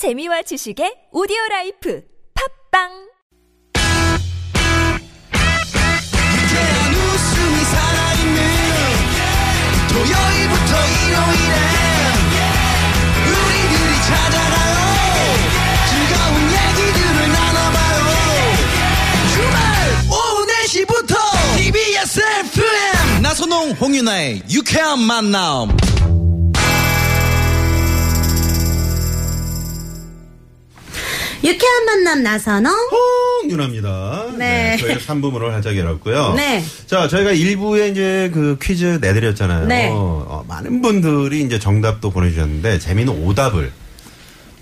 재미와 지식의 오디오 라이프. 팟빵! 유쾌한 웃음이 살아있는 토요일부터 일요일에 우리들이 찾아가요. 즐거운 얘기들을 나눠봐요. 주말 오후 4시부터 TBS FM 나선홍 홍윤아의 유쾌한 만남 유쾌한 만남 나선홍. 윤합니다. 네. 저희가 3부문을 활짝 열었고요. 네. 자, 저희가 1부에 이제 그 퀴즈 내드렸잖아요. 네. 어, 많은 분들이 이제 정답도 보내주셨는데 재미있는 오답을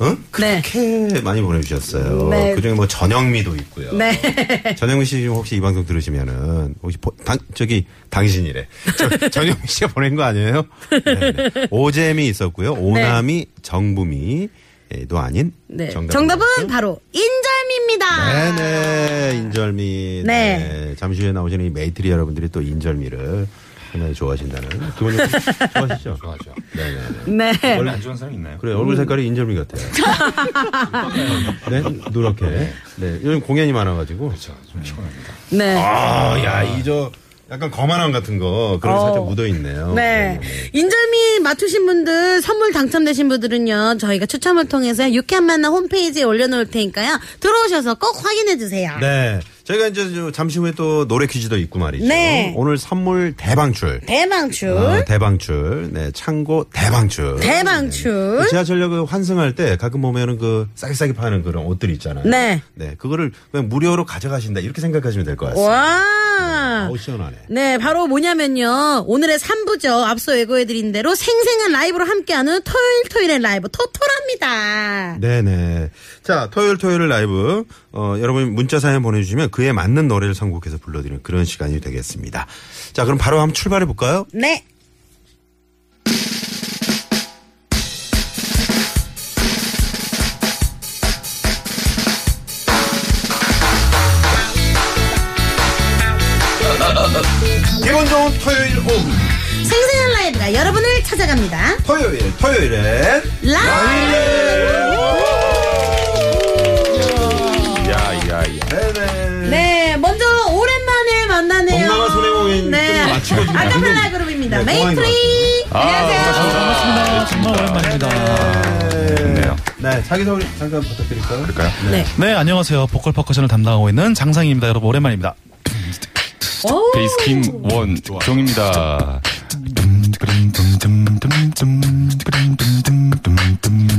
어? 네. 그렇게 많이 보내주셨어요. 네. 그중에 뭐 전영미도 있고요. 네. 전영미 씨 지금 혹시 이 방송 들으시면은 혹시 보- 당, 저기 당신이래. 저, 전영미 씨가 보낸 거 아니에요? 네, 네. 오잼이 있었고요. 오남이 정부미 도 아닌 네. 정답. 정답은 바로 인절미입니다. 네네 인절미. 네. 네. 잠시 후에 나오시는 이 메이트리 여러분들이 또 인절미를 상당히 좋아하신다는. 두 분이 좋아하시죠? 좋아하죠. 네네. 네. 원래 안 좋아하는 사람 있나요? 그래 얼굴 색깔이 인절미 같아요. 네 누렇게. 네 요즘 공연이 많아가지고. 그렇죠. 좀 피곤합니다. 네. 아, 야, 이저 약간 거만함 같은 거 그런 게 어. 살짝 묻어 있네요. 네. 인절미 맞추신 분들, 선물 당첨되신 분들은요, 저희가 추첨을 통해서 유쾌한 만남 홈페이지에 올려놓을 테니까요, 들어오셔서 꼭 확인해 주세요. 네. 저희가 이제 저 잠시 후에 또 노래 퀴즈도 있고 말이죠. 네. 오늘 선물 대방출. 대방출. 어, 대방출. 네, 창고 대방출. 대방출. 그 지하철역 그 환승할 때 가끔 보면은 그 싸게 싸게 파는 그런 옷들 있잖아요. 네. 네, 그거를 그냥 무료로 가져가신다 이렇게 생각하시면 될 것 같습니다. 와. 어우 시원하네. 네, 바로 뭐냐면요. 오늘의 3부죠. 앞서 예고해드린 대로 생생한 라이브로 함께하는 토요일 토요일의 라이브 토토랍니다. 네네. 자, 토요일 토요일 라이브. 어, 여러분 문자 사연 보내주시면 그에 맞는 노래를 선곡해서 불러드리는 그런 시간이 되겠습니다. 자, 그럼 바로 한번 출발해 볼까요? 네. 기분 좋은 토요일 오후. 생생한 라이브가 여러분을 찾아갑니다. 토요일, 토요일엔. 라이브! 아카펠라 그룹입니다. 네, 메이트리. 안녕하세요. 반갑습니다. 정말 오랜만입니다. 네. 네, 자기소개 잠깐 부탁드릴까요? 그럴까요? 네. 네, 안녕하세요. 보컬 퍼커션을 담당하고 있는 장상인입니다. 여러분, 오랜만입니다. 오. 베이스 김원종입니다.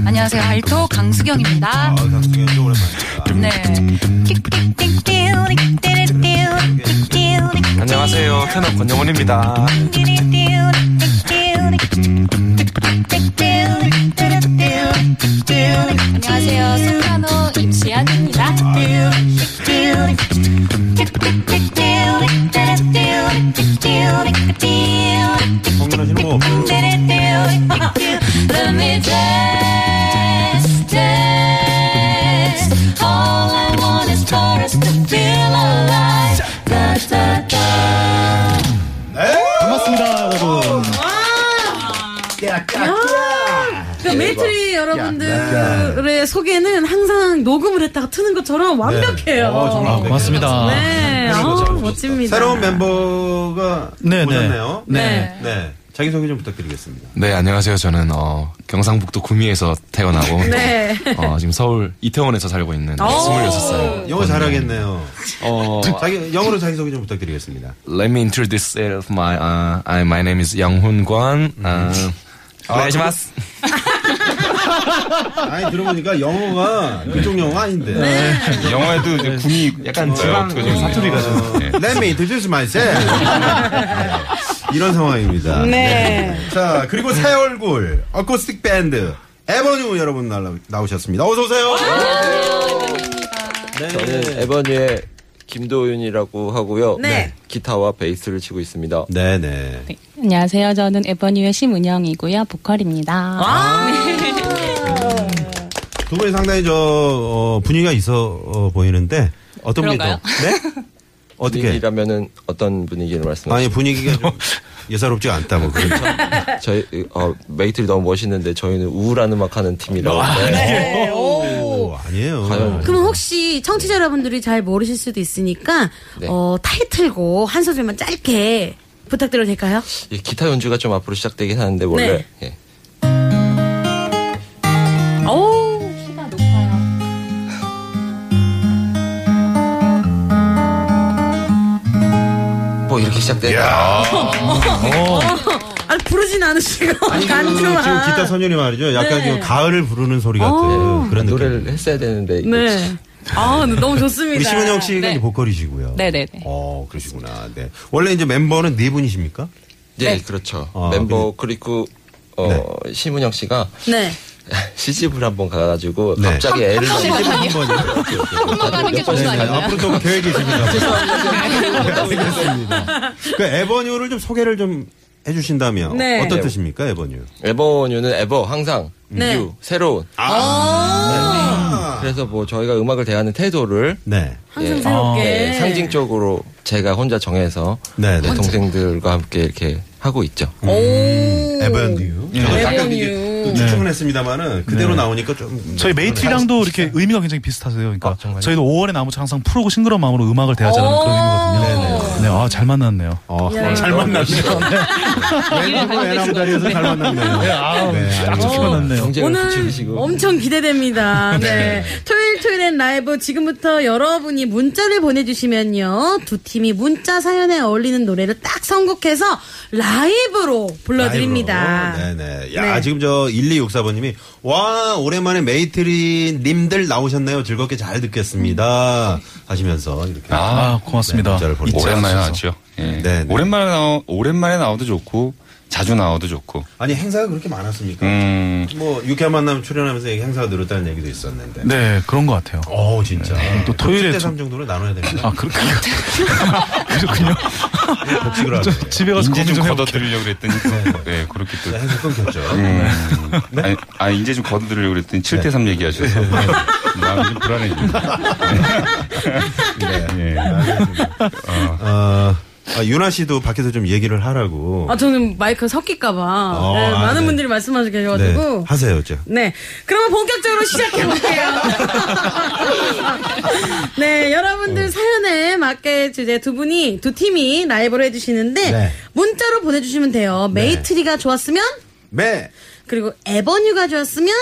안녕하세요. 알토 강수경입니다. 아, 씨 오랜만입니다. 네. 안녕하세요. 테너 권영원입니다. 안녕하세요. 소프라노 임시안입니다. 그 메이트리 여러분들의 소개는 항상 녹음을 했다가 트는 것처럼 완벽해요. 어, 정말 아, 고맙습니다. 네, 어, 멋집니다. 새로운 멤버가 네, 네. 오셨네요. 네. 네. 자기소개 좀 부탁드리겠습니다. 네, 안녕하세요. 저는 어, 경상북도 구미에서 태어나고 네. 어, 지금 서울 이태원에서 살고 있는 26살. 영어 잘하겠네요. 어, 자기 영어로 자기소개 좀 부탁드리겠습니다. let me introduce self. My uh, I, my name is 영훈 권. Uh, 오네가시마스. 아니 들어보니까 영어가 그쪽 영어 아닌데. 영화에도 이제 군이 약간 지방 지방 사투리가 좀. 네. Let me introduce myself. 네. 이런 상황입니다. 네. 자 그리고 새 얼굴 어쿠스틱 밴드 에버뉴 여러분 나오- 나오셨습니다. 어서 오세요. 네. 저는 에버뉴의 김도윤이라고 하고요. 네. 기타와 베이스를 치고 있습니다. 네네. 안녕하세요. 저는 에버뉴의 심은영이고요. 보컬입니다. 아. 두 분이 상당히 저 어, 분위기가 있어 어, 보이는데 어떤 분이 더? 네? 어떻게? 분위기라면은 어떤 분위기를 말씀하시죠? 아니 분위기가 좀 예사롭지 않다 뭐 그렇죠. 저희 어, 메이트리 너무 멋있는데 저희는 우울한 음악 하는 팀이라고. 네. 네. 오. 아니에요. 가요. 그럼 혹시 청취자 여러분들이 잘 모르실 수도 있으니까 네. 어, 타이틀곡 한 소절만 짧게 부탁드려도 될까요? 이 기타 연주가 좀 앞으로 시작되긴 하는데 원래 예. 오, 키가 높아요. 뭐 이렇게 시작돼요. 아 부르진 않으시고 아니, 그 간주만. 지금 기타 선율이 말이죠. 약간 네. 그 가을을 부르는 소리 같은 어. 그런 느낌. 노래를 했어야 되는데 네. 아, 너무 좋습니다. 우리 심은영 씨가 네. 이제 보컬이시고요. 네네네. 어, 그러시구나. 네. 원래 이제 멤버는 네 분이십니까? 네, 그렇죠. 아, 멤버 그리고 어, 심은영 씨가 네. 시집을 한번 가가지고 네. 갑자기 애를 한번 가는 게 좋은 거 네, 아닌가요? 앞으로 또 계획이 있습니다. 알겠습니다. 그 에버뉴를 좀 소개를 좀 해주신다면 네. 어떤 네. 뜻입니까, 에버뉴? 에버뉴는 ever 항상 네. new 새로운 아. 그래서 뭐 저희가 음악을 대하는 태도를 네. 항상 예. 새롭게. 네, 상징적으로 제가 혼자 정해서 네, 네. 네, 동생들과 함께 이렇게 하고 있죠. 오. 에버뉴. 에버뉴. 또 추측은 했습니다만은 그대로 나오니까 좀. 저희 메이트리랑도 이렇게 의미가 굉장히 비슷하세요. 그러니까 저희도 5월의 나무처럼 항상 푸르고 싱그러운 마음으로 음악을 대하자는 그런 의미거든요. 네, 아, 잘 만났네요. 어, 야. 잘 만났네요. 왼쪽과 애남 자리에서 잘 만났네요. 네, 아우, 네, 딱 좋게. 만났네요. 오늘 붙이시고 엄청 기대됩니다. 네. 토요일 토요일엔 라이브 지금부터 여러분이 문자를 보내주시면요. 두 팀이 문자 사연에 어울리는 노래를 딱 선곡해서 라이브로 불러드립니다. 라이브로. 네네. 야, 네. 지금 저 1264번님이, 와, 오랜만에 메이트리 님들 나오셨네요. 즐겁게 잘 듣겠습니다. 하시면서 이렇게. 아, 고맙습니다. 네. 오랜만에 나왔죠. 예. 네, 네. 오랜만에 나오 오랜만에 나와도 좋고 자주 나와도 좋고. 아니, 행사가 그렇게 많았습니까? 음. 뭐, 유쾌한 만남 출연하면서 행사가 늘었다는 얘기도 있었는데. 네, 그런 것 같아요. 어, 진짜. 또 토요일에 7대 3 정도로 나눠야 됩니다. 아, 그렇군요. 그렇군요. 복식을. 저 집에 가서 인제 좀좀 걷어 해볼게요. 드리려고 그랬더니 네, 그렇게 또 행사 끊겼죠. 음. 아니, 아, 이제 좀 걷어드리려고 그랬더니 7대3 얘기하셔서 마음이 좀 불안해집니다. 네. 네. 어, 아, 유나 씨도 밖에서 좀 얘기를 하라고. 아, 저는 마이크 섞일까봐. 어, 네, 아, 많은 네. 분들이 말씀하시고 네. 계셔가지고. 하세요, 저. 네. 그러면 본격적으로 시작해볼게요. 네, 여러분들 사연에 맞게 주제 두 분이, 두 팀이 라이브로 해주시는데, 네. 문자로 보내주시면 돼요. 메이트리가 좋았으면, 메, 그리고 에버뉴가 좋았으면,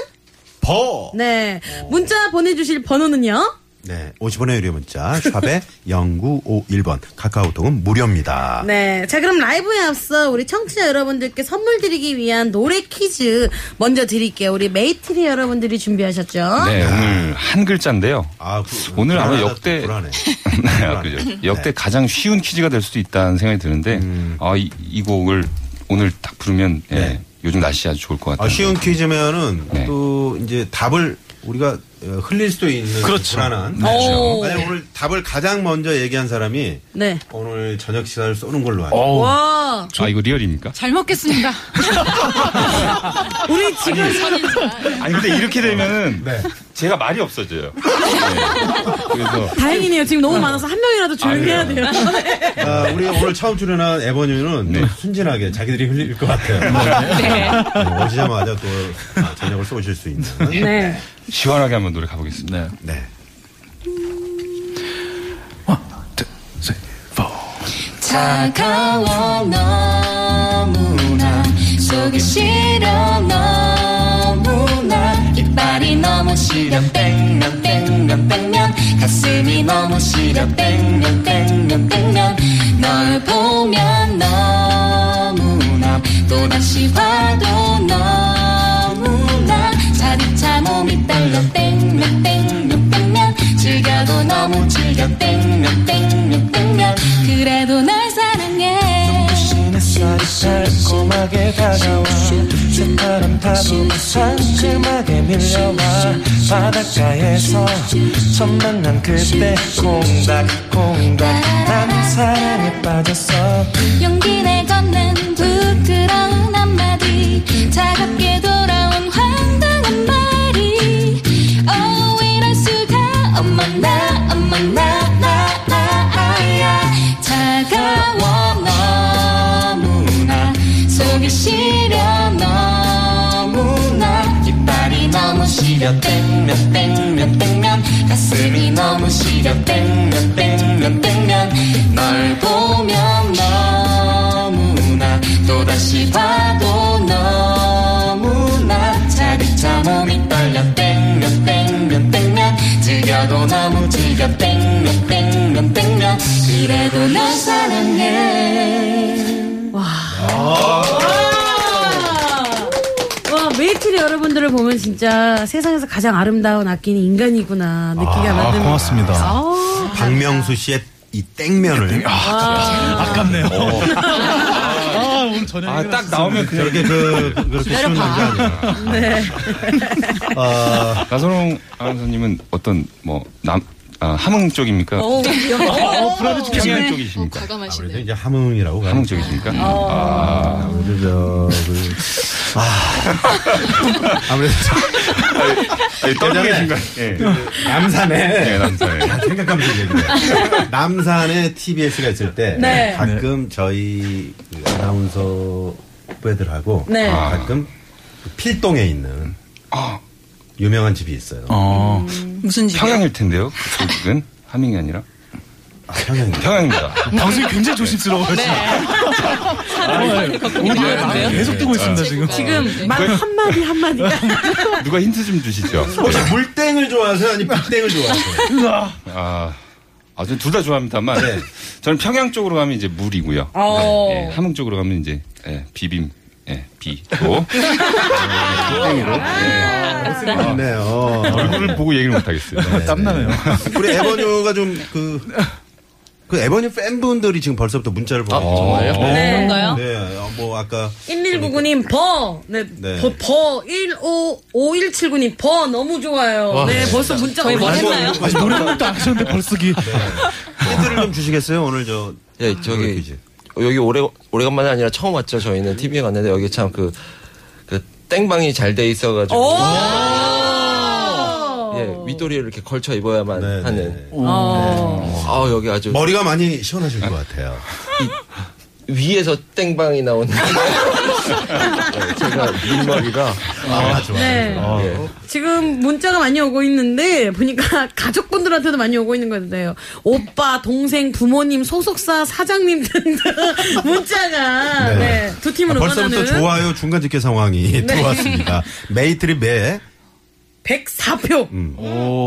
버. 네. 문자 보내주실 번호는요? 네, 50원의 유료 문자 샵에 0951번 카카오톡은 무료입니다. 네. 자, 그럼 라이브에 앞서 우리 청취자 여러분들께 선물 드리기 위한 노래 퀴즈 먼저 드릴게요. 우리 메이트리 여러분들이 준비하셨죠? 네, 오늘 한 글자인데요. 아, 그, 오늘 아마 역대 불안해. 네, 아, 그죠. 역대 가장 쉬운 퀴즈가 될 수도 있다는 생각이 드는데 아, 이, 이 곡을 오늘 딱 부르면 예, 네. 요즘 날씨 아주 좋을 것 같아요. 아, 쉬운 퀴즈면은 네. 또 이제 답을 우리가 어, 흘릴 수도 있는 그렇죠. 불안한. 오. 만약 오늘 답을 가장 먼저 얘기한 사람이 네. 오늘 저녁 식사를 쏘는 걸로 하죠. 어우, 와. 아, 이거 리얼입니까? 잘 먹겠습니다. 우리 지금 아니 근데 이렇게 되면은 네. 제가 말이 없어져요. 네. 그래서 다행이네요. 지금 너무 많아서 한 명이라도 조용히 해야 돼요. 아, 우리 오늘 처음 출연한 에버뉴는 네. 또 순진하게 자기들이 흘릴 것 같아요. 네. 네, 오시자마자 또 아, 저녁을 쏘실 수 있는. 네. 시원하게 한번 노래 가보겠습니다. 네. 네. 차가워 너무나. 속이 시려 너무나. 이빨이 너무 시려. 땡면 땡면 땡면. 가슴이 너무 시려. 땡면 땡면 땡면. 널 보면 너무나. 또다시 봐도 너무나 몸이 떨려. 땡면 땡면 땡면. 즐겨도 너무 즐겨. 땡면 땡면 땡면. 그래도 날 사랑해. 달콤하게 다가와. 새파란 파도 상큼하게 밀려와. 바닷가에서 처음 만난 그때 콩닥콩닥 난 사랑에 빠졌어. 용기 내 걷는 부끄러운 한마디. 차갑게 돌아 나 어머나 나나야. 차가워 너무나. 속이 시려 너무나. 이빨이 너무 시려. 땡면 땡면 땡면. 가슴이 너무 시려. 땡면 땡면 땡면. 널 보면 너무나. 또다시 봐도 너무나. 차디차 몸이 떨려. 땡면 즐겨도 너무 즐겨 땡면 땡면 땡면. 그래도 널 사랑해. 와, 메이트리 여러분들을 보면 진짜 세상에서 가장 아름다운 악기는 인간이구나 느끼게 아, 만듭니다. 고맙습니다. 아, 박명수 씨의 이 땡면을. 아깝네요. 아, 오늘 저녁에. 아, 딱 나오면 그냥 저렇게 그 그렇게 쉬운 남자 아니야. 네. 어, 나선홍 아나운서님은 어떤 뭐남 아, 함흥 쪽입니까? 어우, 어, 평양 쪽이십니까? 아무래도 이제 함흥이라고. 함흥 쪽이십니까? 어. 아, 아무래도 저 그, 아, 아무래도 아니, 떨고 계신가요? 예. 남산에 네, 남산에. 아, 생각하면서 얘기해. 남산에 TBS가 있을 때 네. 가끔 저희 그 아나운서 후배들하고 네. 가끔 그 필동에 있는 아, 유명한 집이 있어요. 어. 무슨 집? 평양일 텐데요. 그쪽은 함흥이 아니라 아, 평양입니다. 평양입니다. 방송이 굉장히 조심스러워요. 지금. 오디오에 계속 뜨고 있습니다, 지금. 지금 말 한마디 한마디가 누가 힌트 좀 주시죠. 혹시 물땡을 좋아하세요? 아니 빅땡을 좋아하세요? 아, 아, 저는 둘 다 좋아합니다만, 네. 저는 평양 쪽으로 가면 이제 물이고요. 어. 예, 함흥 쪽으로 가면 이제 예, 비빔, 예, 비고, 땡으로 예, 좋네요. 얼굴을 보고 얘기를 못 하겠어요. 땀나네요. 우리 에버뉴가 좀 그, 그 에버뉴 팬분들이 지금 벌써부터 문자를 보내고 정말요? 네. 그런가요? 네, 어, 뭐 아까 1199님 버, 네, 네. 버, 버, 15, 5179님 버 너무 좋아요. 네, 벌써 문자가 저희 뭐 했나요? 아니, 노래 한 곡도 안 하셨는데 벌써기. 힌트를 좀 주시겠어요? 오늘 저 예, 노래 저기 퀴즈. 여기 오래 오래간만이 아니라 처음 왔죠. 저희는 TV에 갔는데 여기 참그 그 땡방이 잘 돼 있어 가지고 예 윗도리를 이렇게 걸쳐 입어야만 네, 하는. 네. 어. 아 여기 아주 머리가 많이 시원하실 것 같아요. 위에서 땡방이 나오는. 네, 제가 민머리가 아, 좋아요. 네. 예. 지금 문자가 많이 오고 있는데 보니까 가족분들한테도 많이 오고 있는 건데요. 오빠, 동생, 부모님, 소속사 사장님 등등 문자가 네. 네. 두 팀을 아, 벌써부터 응원하는 좋아요 중간 집계 상황이 들어왔습니다. 메이트리 배 104표, 음.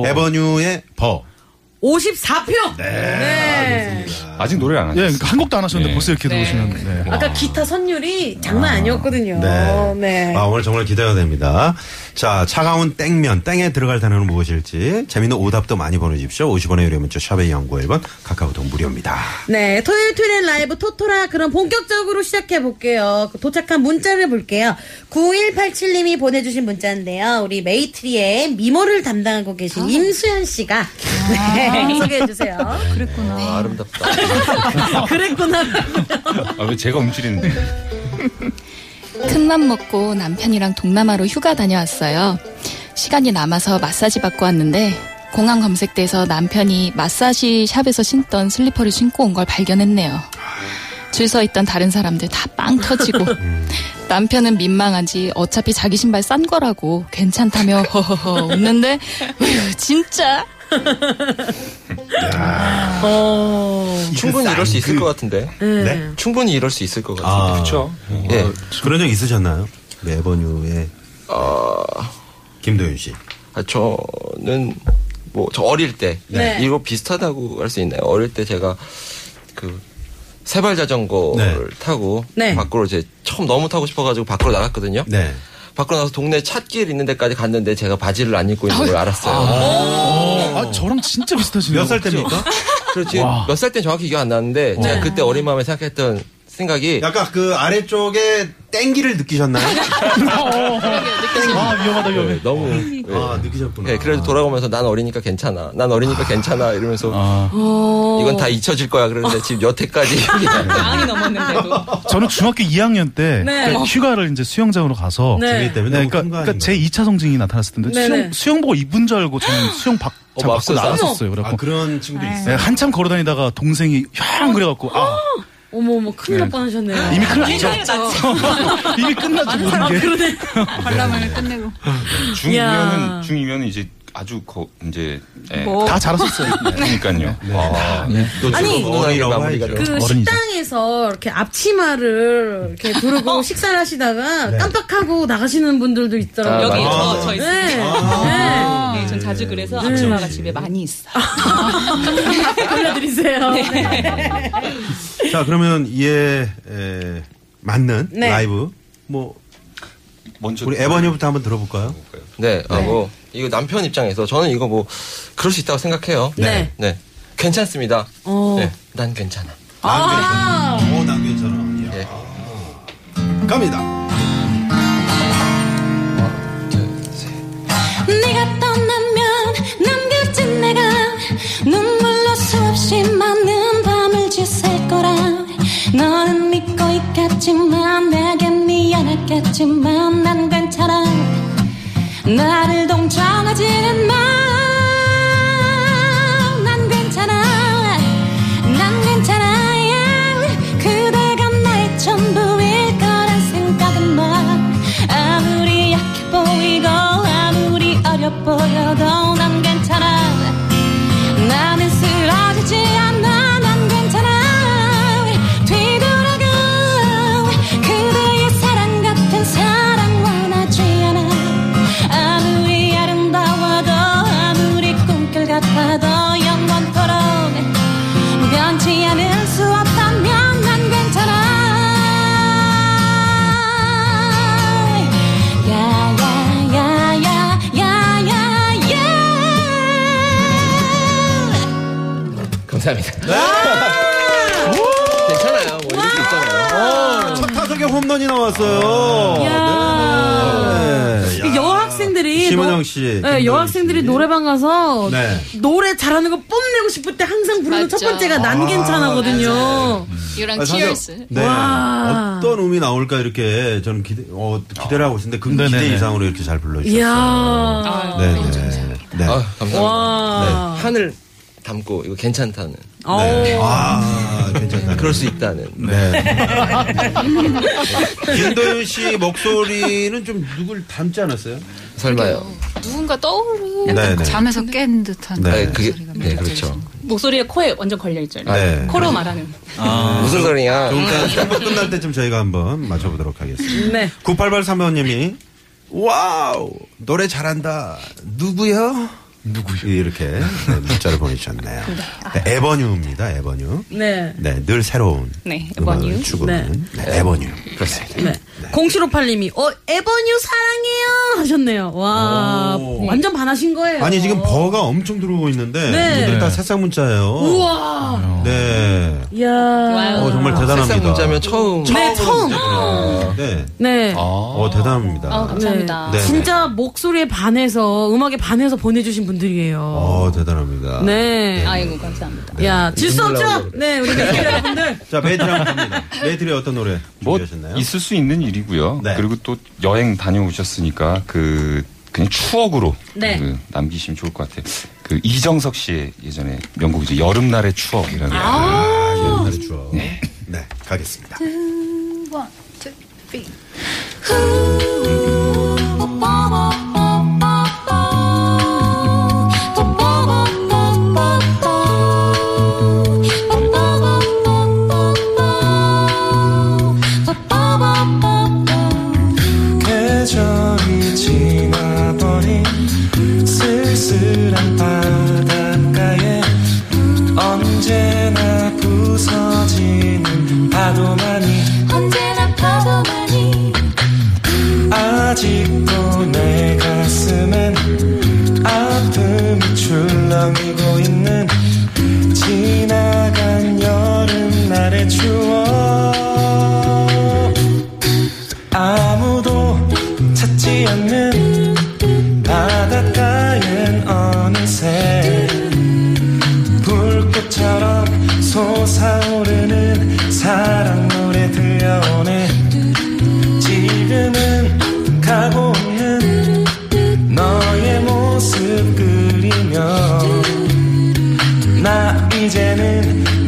에버뉴의 버. 54표. 네. 아직 노래를 안 하죠. 예, 그러니까 한 곡도 안 하셨는데 네. 벌써 이렇게 네. 들어오시면. 네. 아까 기타 선율이 장난 아니었거든요. 네. 네. 아, 오늘 정말 기대가 됩니다. 자, 차가운 땡면, 땡에 들어갈 단어는 무엇일지 재밌는 오답도 많이 보내주십시오. 50원의 유료 문자 샵의 연구 1번 카카오톡 무료입니다. 네, 토요일 토요일 라이브 토토라 그럼 본격적으로 시작해 볼게요. 도착한 문자를 볼게요. 9187님이 보내주신 문자인데요. 우리 메이트리의 미모를 담당하고 계신 임수연 씨가 네, 소개해 주세요. 그랬구나. 아, 아름답다. 그랬구나. 아, 왜 제가 움츠리는데? 큰맘 먹고 남편이랑 동남아로 휴가 다녀왔어요. 시간이 남아서 마사지 받고 왔는데 공항 검색대에서 남편이 마사지 샵에서 신던 슬리퍼를 신고 온 걸 발견했네요. 줄 서 있던 다른 사람들 다 빵 터지고 남편은 민망한지 어차피 자기 신발 싼 거라고 괜찮다며 허허허 웃는데 으, 진짜 어. 충분히 이럴 수 있을 것 같은데. 네? 충분히 이럴 수 있을 것 같은데. 아, 그렇죠. 예. 그런 적 있으셨나요? 네, 에버뉴의 어, 김도윤 씨. 아, 저는 뭐 저 어릴 때 네. 이거 비슷하다고 할 수 있나요? 어릴 때 제가 그 세발 자전거를 네. 타고 네. 밖으로 이제 처음 너무 타고 싶어가지고 밖으로 나갔거든요. 네. 밖으로 나서 동네 찻길 있는 데까지 갔는데 제가 바지를 안 입고 있는 걸 알았어요. 아, 저랑 진짜 비슷하시네요. 몇 살 때입니까? 그래서 지금 몇 살 때 정확히 기억 안 나는데 제가 그때 어린 마음에 생각했던 생각이 약간 그 아래쪽에 땡기를 느끼셨나요? 아, 위험하다, 위험해. 네, 너무 아, 느끼셨구나. 네, 그래도 돌아오면서 난 어리니까 괜찮아. 난 어리니까 괜찮아. 이러면서 아, 이건 다 잊혀질 거야. 그러는데 지금 여태까지 많이 넘었는데도. 저는 중학교 2학년 때 네. 그러니까 휴가를 이제 수영장으로 가서 네. 때문에 네, 그러니까, 그러니까 제 2차 성징이 나타났을 텐데 네네. 수영, 수영복 입은 줄 알고 저는 수영 박, 어, 잘 받고 맙소사. 나갔었어요. 아, 그래갖고 그런 친구도 있어요. 네, 한참 걸어 다니다가 동생이 형 그래갖고 아, 어머 어머 큰일 날 뻔하셨네요. 이미 큰일 났죠. 이미 끝났죠 모든 게. 관람을 끝내고. 중이면은 중이면 이제 아주 거, 이제 예. 뭐. 다 잘하셨어요. 그러니까요. 아, 또 아니, 훈훈하게 마무리가 그 돼요. 어른이죠. 식당에서 이렇게 앞치마를 이렇게 두르고 식사를 하시다가 깜빡하고 나가시는 분들도 있더라고요. 아, 여기. 저, 저 있어요. 네. 네, 전 자주 그래서 앞치마가 집에 많이 있어. 네. 돌려드리세요. 네. 자, 그러면 이에 에, 맞는 네. 라이브 뭐 먼저 우리 에버니부터 한번 들어볼까요? 네, 아, 뭐, 이거 남편 입장에서 저는 이거 뭐, 그럴 수 있다고 생각해요. 네. 네. 괜찮습니다. 어. 네. 난 괜찮아. 아, 오, 난 괜찮아. 예. 갑니다. 네가 떠나면 남겨진 내가 눈물로 수없이 많은 밤을 지샐 거라 너는 믿고 있겠 지만 내겐 미안했겠지만 난 괜찮아. 나를 동정하지는 마난 괜찮아. 난 괜찮아. 그대가 나의 전부일 거란 생각은 마. 아무리 약해 보이고 아무리 어려 보여도 감사합니다. 괜찮아요. 뭐, 이럴 수 있잖아요. 첫 타석에 홈런이 나왔어요. 야. 네. 이 여학생들이 심은영 노- 씨, 네, 여학생들이 씨. 노래방 가서 네. 노래 잘하는 거 뽐내고 싶을 때 항상 부르는 맞죠. 첫 번째가 난 아, 괜찮아거든요. 이랑 아, 사실- 치얼스. 네. 와. 어떤 음이 나올까 이렇게 저는 기대, 어, 기대를 하고 있었는데 그 기대. 이상으로 이렇게 잘 불러주셨어요. 이야. 네, 네. 네. 아, 감사합니다. 와. 네. 한을 담고 이거 괜찮다는. 네. 아, 괜찮다. 그럴 수 있다는. 네. 김도현 씨 목소리는 좀 누굴 닮지 않았어요? 설마요. 누군가 떠오르. 네, 네. 잠에서 깬 듯한 네. 네, 그게, 소리가 네, 그렇죠. 목소리에 코에 완전 걸려 있잖아요. 네. 코로 말하는. 무슨 소리야? 좀 이따 sem버 끝날 때쯤 저희가 한번 맞춰보도록 하겠습니다. 네. 9883번님이 와우 노래 잘한다 누구요? 누구요? 이렇게 네, 문자를 보내주셨네요. 네, 에버뉴입니다. 에버뉴. 네. 네, 늘 새로운 네, 음악을 에버뉴. 추구하는 네, 에버뉴. 그렇습니다. 네. 0758님이, 어, 에버뉴 사랑해요! 하셨네요. 와, 오. 완전 반하신 거예요. 아니 지금 표가 엄청 들어오고 있는데 네. 이게 다 새싹 문자예요. 우와. 네. 이야. 어, 정말 대단합니다. 새싹 문자면 처음. 네, 처음. 네. 네. 어 대단합니다. 아, 감사합니다. 네. 네. 진짜 목소리에 반해서, 음악에 반해서 보내주신 분들이에요. 어 대단합니다. 네. 아이고, 감사합니다. 야, 질 수 없죠? 네, 우리 메이트리 여러분들. 자 메이트리 한번 갑니다. 메이트리 어떤 노래 뭐 준비하셨나요? 있을 수 있는 일 이고요. 네. 그리고 또 여행 다녀오셨으니까 그 그냥 추억으로 네. 그 남기시면 좋을 것 같아요. 그 이정석 씨의 예전에 명곡이죠. 여름날의 추억이라는 아, 옛날의 추억. 네. 가겠습니다. 계절이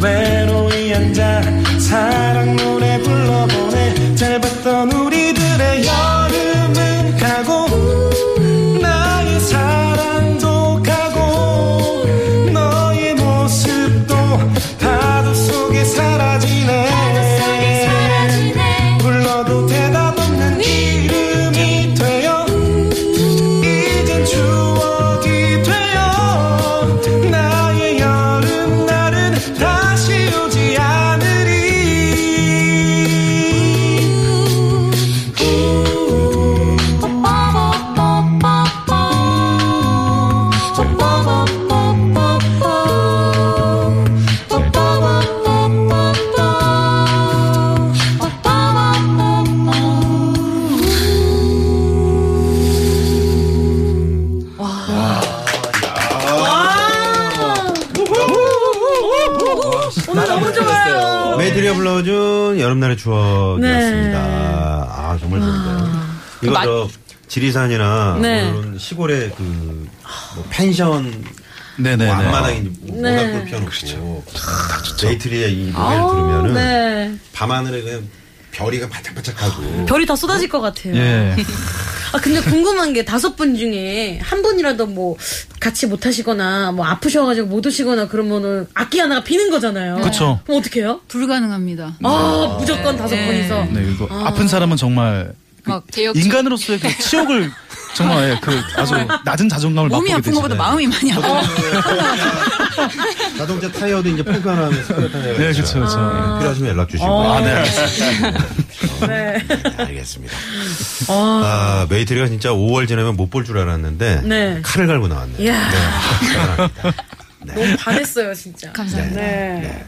외로이 앉아 사 추억이었습니다. 아, 정말 좋은데요. 이거 마- 저 지리산이나 네. 뭐 이런 시골의 그 뭐 펜션 네네. 뭐 앞마당에 네. 모닥불 펴놓고 메이트리의 이 노래를 들으면은 네. 밤하늘에 그냥 별이가 반짝반짝하고 별이 다 쏟아질 것 같아요. 예. 아 근데 궁금한 게 다섯 분 중에 한 분이라도 뭐 같이 못 하시거나 뭐 아프셔가지고 못 오시거나 그러면은 악기 하나가 비는 거잖아요. 그쵸. 그럼 어떻게 해요? 불가능합니다. 아 무조건 다섯 네. 분이서. 네, 이거 아픈 사람은 정말 그 인간으로서의 그 치욕을 정말 예, 그 아주 낮은 자존감을 몸이 맛보게 아픈 것보다. 마음이 많이 아파. 자동차 타이어도 이제 펑크하면 스크래 타이어 네, 그쵸, 그쵸. 필요하시면 연락 주시고 어. 아, 네, 알겠습니다. 네. 알겠습니다. 아, 메이트리가 진짜 5월 지나면 못 볼 줄 알았는데 네. 칼을 갈고 나왔네요. 이야. 대단합니다. 너무 반했어요 진짜. 감사합니다. 네.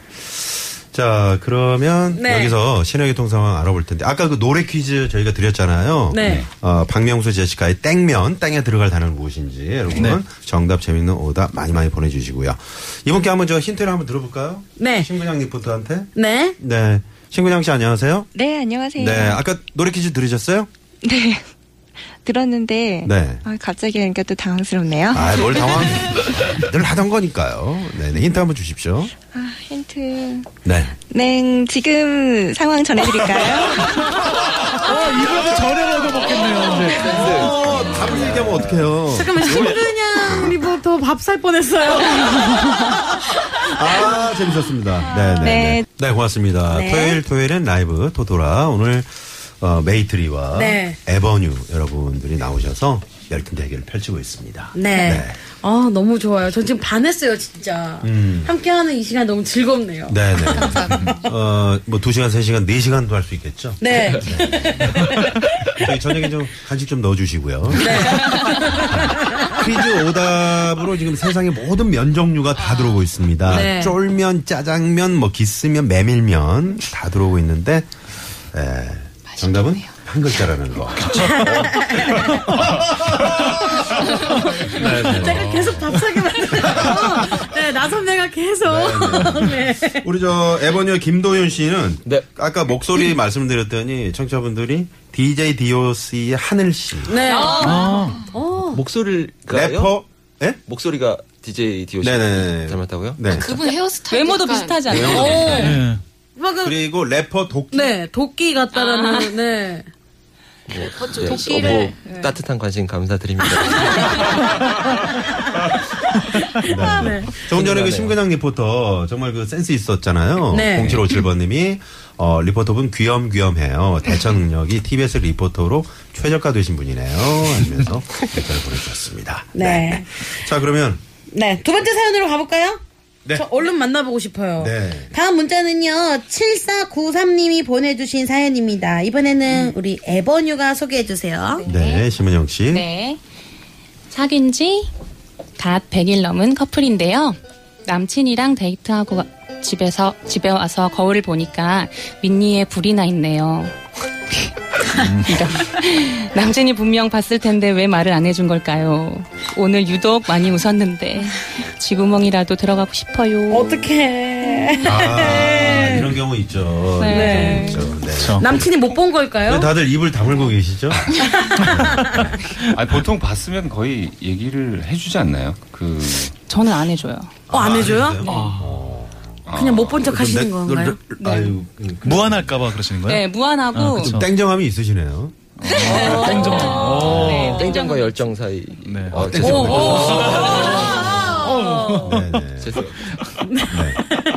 자, 그러면 네. 여기서 신화교통 상황 알아볼 텐데 아까 그 노래 퀴즈 저희가 드렸잖아요. 네. 어, 박명수 제시카의 땡면 땅에 들어갈 단어는 무엇인지 여러분 네. 정답 재밌는 오답 많이 많이 보내주시고요. 이번께 한번 저 힌트를 한번 들어볼까요? 네. 신근양 리포터한테. 네. 네. 신근양 씨 안녕하세요. 네, 안녕하세요. 네. 아까 노래 퀴즈 들으셨어요? 네. 들었는데 네. 아, 갑자기 하니까 또 당황스럽네요. 아, 뭘 당황. 늘 하던 거니까요. 네, 네. 힌트 한번 주십시오. 아, 힌트. 네. 네, 지금 상황 전해드릴까요? 어, 이거도 전에 먹어먹겠네요. 네. 어, 답을 얘기하면 어떡해요. 잠깐만 신근양 리포터 밥 살 뻔했어요. 아, 재밌었습니다. 네, 네. 네, 네. 네 고맙습니다. 네. 토요일, 토요일엔 라이브 토토라. 오늘, 어, 메이트리와 네. 에버뉴 여러분들이 나오셔서 열띤 대결을 펼치고 있습니다. 네. 아 너무 좋아요. 전 지금 반했어요 진짜. 음. 함께하는 이 시간 너무 즐겁네요. 네네. 어, 뭐, 두 시간, 세 시간, 네 시간도 할 수 있겠죠? 네. 저희 저녁에 좀 간식 좀 넣어주시고요. 네. 퀴즈 오답으로 지금 세상의 모든 면 종류가 다 들어오고 있습니다. 네. 쫄면, 짜장면, 뭐 기스면, 메밀면 다 들어오고 있는데 에, 정답은 한 글자라는 거. 네, 네. 제가 계속 밥 사게 만들어요. 네, 나 선배가 계속. 네. 우리 저 에버뉴 김도윤 씨는 네. 아까 목소리 말씀드렸더니 청취자분들이 DJ DOC의 하늘 씨. 네. 아, 목소리가요? 래퍼? 예? 목소리가 DJ 네네네. 닮았다고요? 네. 그분 헤어스타일 외모도 비슷하지 않아요? 네. 그리고 래퍼 도끼. 네 도끼 같다라는 네. 네, 도끼를- 어, 뭐 따뜻한 관심 감사드립니다. 네. 조금 전에 그 심근양 리포터 정말 그 센스 있었잖아요. 네. 0757번님이 어, 리포터분 귀염귀염해요. 대처 능력이 TBS 리포터로 최적화 되신 분이네요. 하시면서 문자를 보내주셨습니다. 네. 자 그러면 네, 두 번째 사연으로 가볼까요? 네. 저 얼른 만나보고 싶어요. 네. 다음 문자는요, 7493님이 보내주신 사연입니다. 이번에는 우리 에버뉴가 소개해주세요. 네 심은영 씨. 네. 사귄 지갓 100일 넘은 커플인데요. 남친이랑 데이트하고 가- 집에서 집에 와서 거울을 보니까 민니에 불이 나 있네요. 이런. 남친이 분명 봤을 텐데 왜 말을 안 해준 걸까요? 오늘 유독 많이 웃었는데 쥐구멍이라도 들어가고 싶어요. 어떡해. 아 이런 경우 있죠. 네. 있죠. 네. 그렇죠. 남친이 못본왜 걸까요? 다들 입을 다물고 계시죠? 아니, 보통 봤으면 거의 얘기를 해주지 않나요? 그 저는 안 해줘요. 어, 안 해줘요? 네. 그냥 못 본척좀 하시는 내- 건가요? 너- 아유, 그- 무안할까봐 그러시는 거예요? 네, 무안하고 아, 땡정함이 있으시네요. 땡정. 오. 네, 땡정과 열정 사이. 네. 어, 아, 죄송합니다. 네네. 죄송- 네.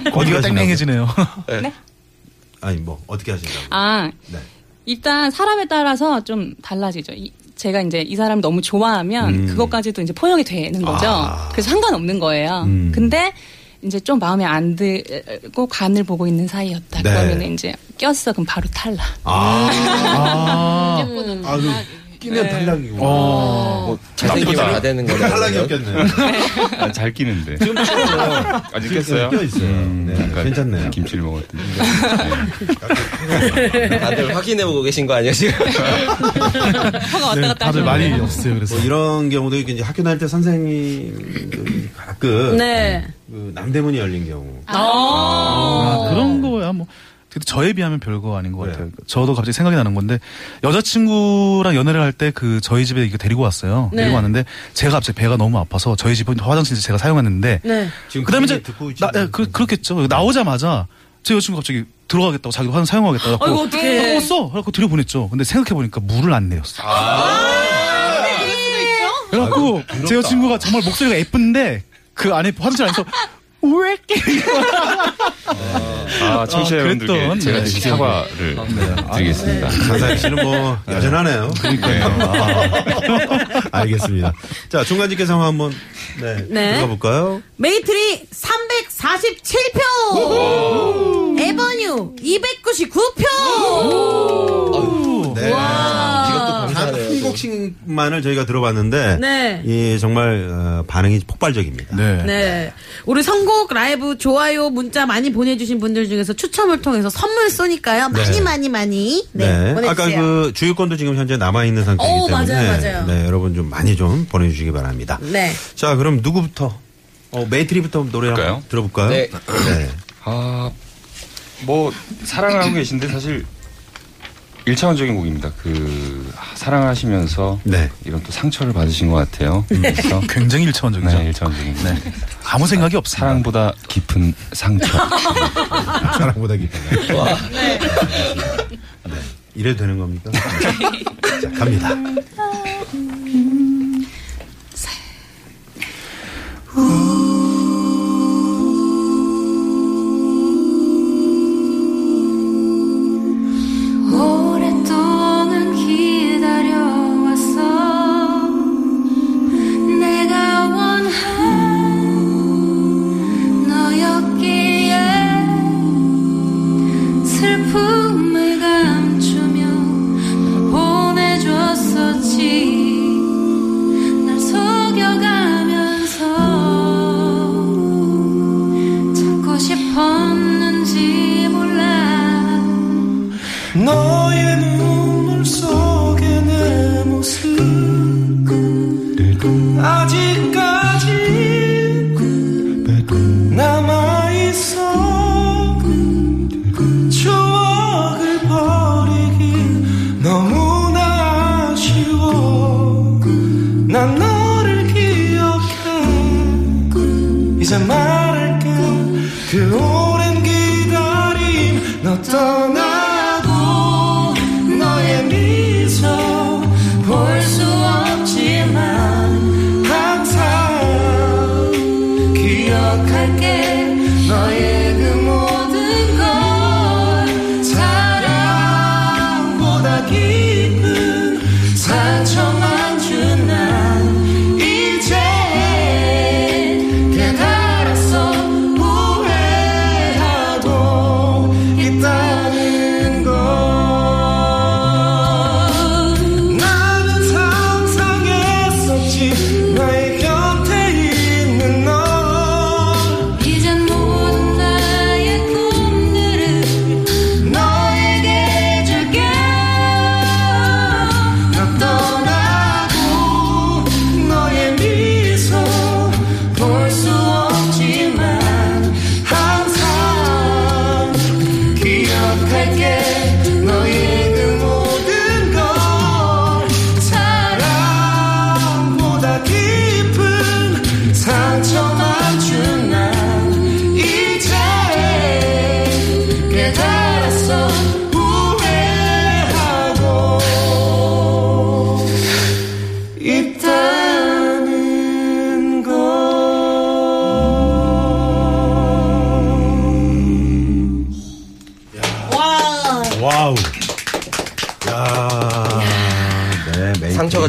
어디가 땡땡해지네요. 네. 아니 뭐 어떻게 하신다고? 아, 네. 일단 사람에 따라서 좀 달라지죠. 이- 제가 이제 이 사람 너무 좋아하면 음. 그것까지도 이제 포용이 되는 거죠. 아. 그래서 상관없는 거예요. 음. 근데 이제 좀 마음에 안 들고 간을 보고 있는 사이였다. 네. 그러면 이제 꼈어. 그럼 바로 탈락. 아, 아. 아, 그 끼면 탈락이고. 어. 뭐 잘생기면 다 되는 거예요. 탈락이었겠네. 아, 잘 끼는데. 지금 꼈어요. 아직 꼈어요? 껴 있어요. 네, 아까 괜찮네요. 김치를 먹었더니. 다들 확인해보고 계신 거 아니에요, 지금? 혀가 왔다 네, 갔다 다들 많이. 없어요. 그래서. 뭐 이런 경우도 이제 학교 다닐 때 선생님들이 가끔 네. 그 남대문이 열린 경우. 아, 그런 거야 뭐 근데 저에 비하면 별거 아닌 것 같아요. 저도 갑자기 생각이 나는 건데 여자친구랑 연애를 할 때 그 저희 집에 이거 데리고 왔어요. 네. 데리고 왔는데 제가 갑자기 배가 너무 아파서 저희 집은 화장실 제가 사용했는데 네. 지금 그다음에 그 이제 나, 예, 그, 그렇겠죠. 나오자마자 제 여자친구 갑자기 들어가겠다고 자기 화장 사용하겠다고 아이고, 어떡해. 어, 써. 그래갖고 들여보냈죠. 근데 생각해보니까 물을 안 내렸어. 그래갖고 제 여자친구가 정말 목소리가 예쁜데 그 안에 화장실 안에서 왜 이렇게 아, 청취자 아, 여러분들께 그랬던, 제가 네, 대신 기억이. 사과를 네. 드리겠습니다. 강사희 씨는 뭐 여전하네요. 그러니까요. 아, 알겠습니다. 자 중간 집계 상황 한번 네, 네. 들어가 볼까요? 메이트리 347표! 에버뉴 299표! 네. 한 곡씩만을 저희가 들어봤는데 네. 이 정말 어, 반응이 폭발적입니다. 네. 우리 선곡 라이브 좋아요 문자 많이 보내주신 분들 중에서 추첨을 통해서 선물 쏘니까요. 많이 네. 많이 많이. 네. 네. 보내주세요. 아까 그 주유권도 지금 현재 남아 있는 상태이기 오, 때문에 맞아요, 맞아요. 네, 여러분 좀 많이 좀 보내주시기 바랍니다. 네. 자, 그럼 누구부터? 어, 메이트리부터 노래 한번 볼까요? 들어볼까요? 네. 네. 아, 뭐 사랑을 하고 계신데 사실 일차원적인 곡입니다. 그 사랑을 하시면서 이런 또 상처를 받으신 것 같아요. 그래서 굉장히 일차원적이죠. 네, 일차원적인. 네. 아무 생각이 없습니다. 사랑보다 깊은 상처. 사랑보다 깊은 상처. 네. 이래도 되는 겁니까? 자, 갑니다. 오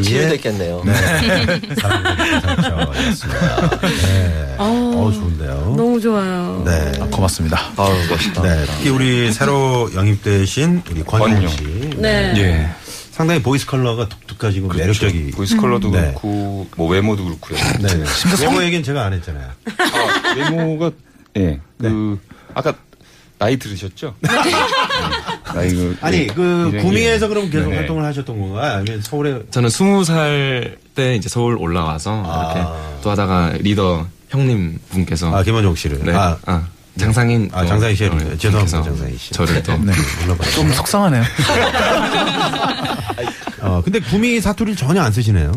메이트리의 상처가 치유됐겠네요. 네. 상처였습니다. 네. 어, 좋은데요. 너무 좋아요. 네. 고맙습니다. 아우, 멋있다. 네. 특히 우리 새로 영입되신 우리 권용. 씨. 네. 예. 상당히 voice color가 독특하시고 매력적이. voice color도 네. 그렇고 뭐 외모도 그렇고요. 네. 외모 얘기는 제가 안 했잖아요. 아, 외모가 예. 그 아까 나이 들으셨죠? 네. 나이 그 아니, 그, 예. 구미에서 그럼 계속 네네. 활동을 하셨던 건가요? 아니면 서울에. 저는 스무 살 때 이제 서울 올라와서 이렇게 또 하다가 리더 형님 분께서 아, 김원종 씨를. 네. 아, 아, 장상인 아, 장상희 씨. 어, 죄송합니다, 장상희 씨. 저를 또 네. 좀 속상하네요. 어, 근데 구미 사투리를 전혀 안 쓰시네요.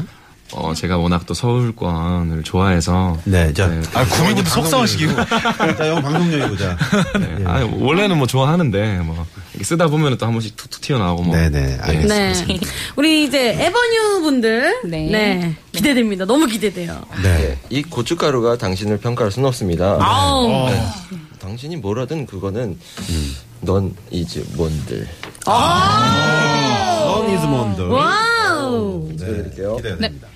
어, 제가 워낙 또 서울권을 좋아해서 네, 자. 아, 구미분도 속상하시기고. 자, 이거 방송용이 보자. 네. 아, 원래는 뭐 좋아하는데 뭐 이렇게 쓰다 보면 또 한 번씩 툭툭 튀어나오고 뭐. 네네. 네. 우리 이제 에버뉴 분들. 네. 네. 기대됩니다. 너무 기대돼요. 네. 이 고춧가루가 당신을 평가할 수는 없습니다. 아우. 네. 당신이 뭐라든 그거는 넌 is 뭔들. 넌 is 뭔들. 와우. 네. 드릴게요. 기대가 됩니다.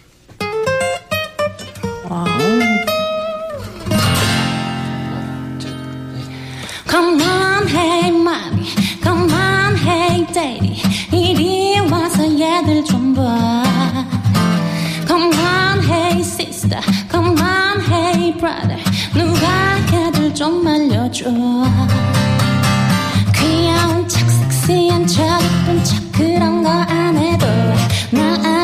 Come on, hey, mommy. Come on, hey, daddy. 이리 와서 얘들 좀 봐. Come on, hey, sister. Come on, hey, brother. 누가 걔들 좀 말려줘. 귀여운 척, 섹시한 척, 예쁜 척, 그런 거 안 해도 날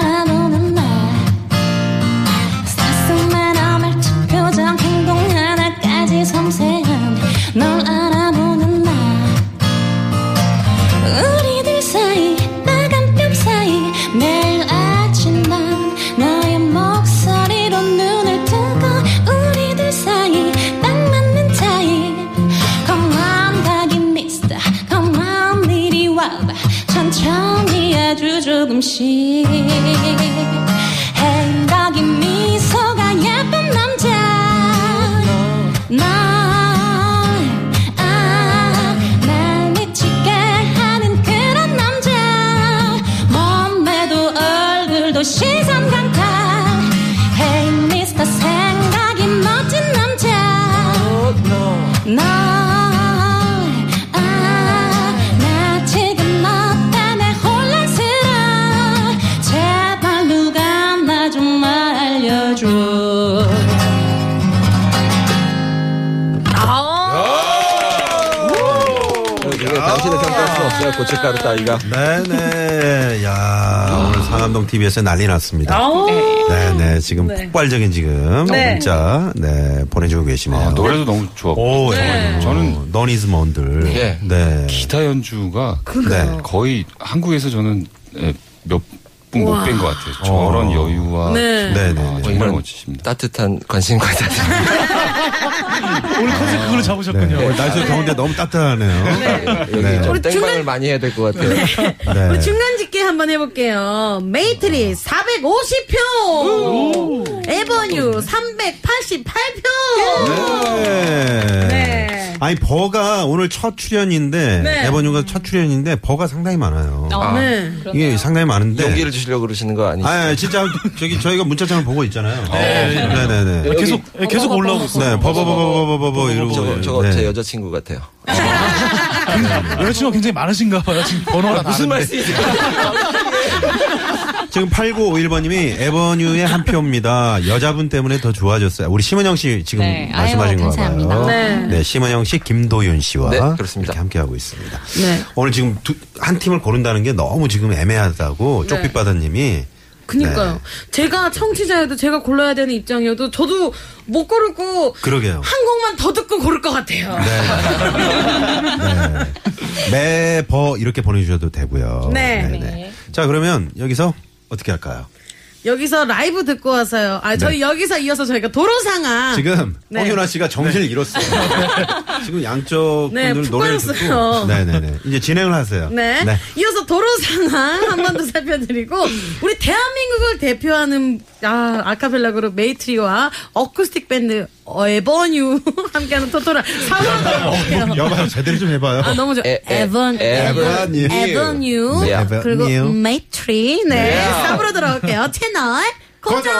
이게 당신을 평가할 수는 없어요. 고춧가루 따위가. 네네. 야 오늘 상암동 TV에서 난리 났습니다. 아우. 네네. 지금 네. 폭발적인 지금 네. 문자 네 보내주고 계시네요. 아, 노래도 너무 좋았고. 오, 네. 저는 넌 이즈 먼들. 예. 네. 기타 연주가 네. 거의 한국에서 저는 몇분못 우와. 뵌것 같아요. 저런 어. 여유와 네. 아, 네네. 정말 멋지십니다. 따뜻한 관심과 따뜻. 오늘 컨셉 그걸로 네. 잡으셨군요. 오늘 날씨 더운데 너무 따뜻하네요. 여기 네. 좀 우리 땡방을 중간- 많이 해야 될 것 같아요. 네. 우리 중간 집계 한번 해볼게요. 메이트리 450표. 에버뉴 388표. 네. 네. 아니 버가 오늘 첫 출연인데 네. 에버뉴가 첫 출연인데 표가 상당히 많아요. 어, 네. 이게 상당히 많은데. 용기를 주시려고 그러시는 거 아니시죠? 아, 진짜 저기 저희가 문자창을 보고 있잖아요. 네, 네, 네. 여기- 계속 예, 계속 올라오고 있어요. 네, 버버버버버버버 이러고. 저거, 저거 네. 제 여자친구 같아요. 여자친구가 굉장히 많으신가 봐요. 지금 번호가 무슨 다른데. 말씀이세요? 지금 8951번님이 에버뉴의 한 표입니다. 여자분 때문에 더 좋아졌어요. 우리 심은영 씨 지금 네, 말씀하신 아유, 거 봐요. 감사합니다. 네. 네, 심은영 씨, 김도윤 씨와 네, 그렇습니다. 이렇게 함께 하고 있습니다. 네. 오늘 지금 두, 한 팀을 고른다는 게 너무 지금 애매하다고 쪽빛바다님이 그니까요. 네. 제가 청취자여도 제가 골라야 되는 입장이어도 저도 못 고르고 그러게요. 한 곡만 더 듣고 고를 것 같아요. 네. 매버 이렇게 보내주셔도 되고요. 네. 네네. 자 그러면 여기서 어떻게 할까요? 여기서 라이브 듣고 와서요. 아, 저희 여기서 이어서 저희가 도로 상황. 지금 네. 홍윤아 씨가 정신을 잃었어요. 지금 양쪽 네, 분들 푹 노래를 빠졌어요. 듣고 네네네 이제 진행을 하세요. 네. 이어서 도로 상황 한번 더 살펴드리고 우리 대한민국을 대표하는 아 아카펠라 그룹 메이트리와 어쿠스틱 밴드 어, 에버뉴 함께하는 토토라 들어볼게요. 여봐요 제대로 좀 해봐요. 아 너무 좋아. 에, 에, 에번 에버뉴. 에버뉴 네, 그리고 에버뉴. 메이트리 네 네. 4부로 돌아올게요. 채널 고정.